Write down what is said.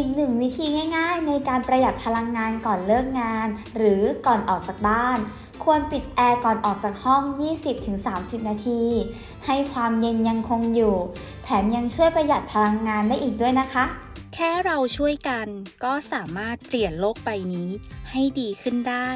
อีกหนึ่งวิธีง่าย ๆ ในการประหยัดพลังงานก่อนเลิกงาน หรือก่อนออกจากบ้าน ควรปิดแอร์ก่อนออกจากห้อง 20-30 นาที ให้ความเย็นยังคงอยู่ แถมยังช่วยประหยัดพลังงานได้อีกด้วยนะคะ แค่เราช่วยกันก็สามารถเปลี่ยนโลกใบนี้ให้ดีขึ้นได้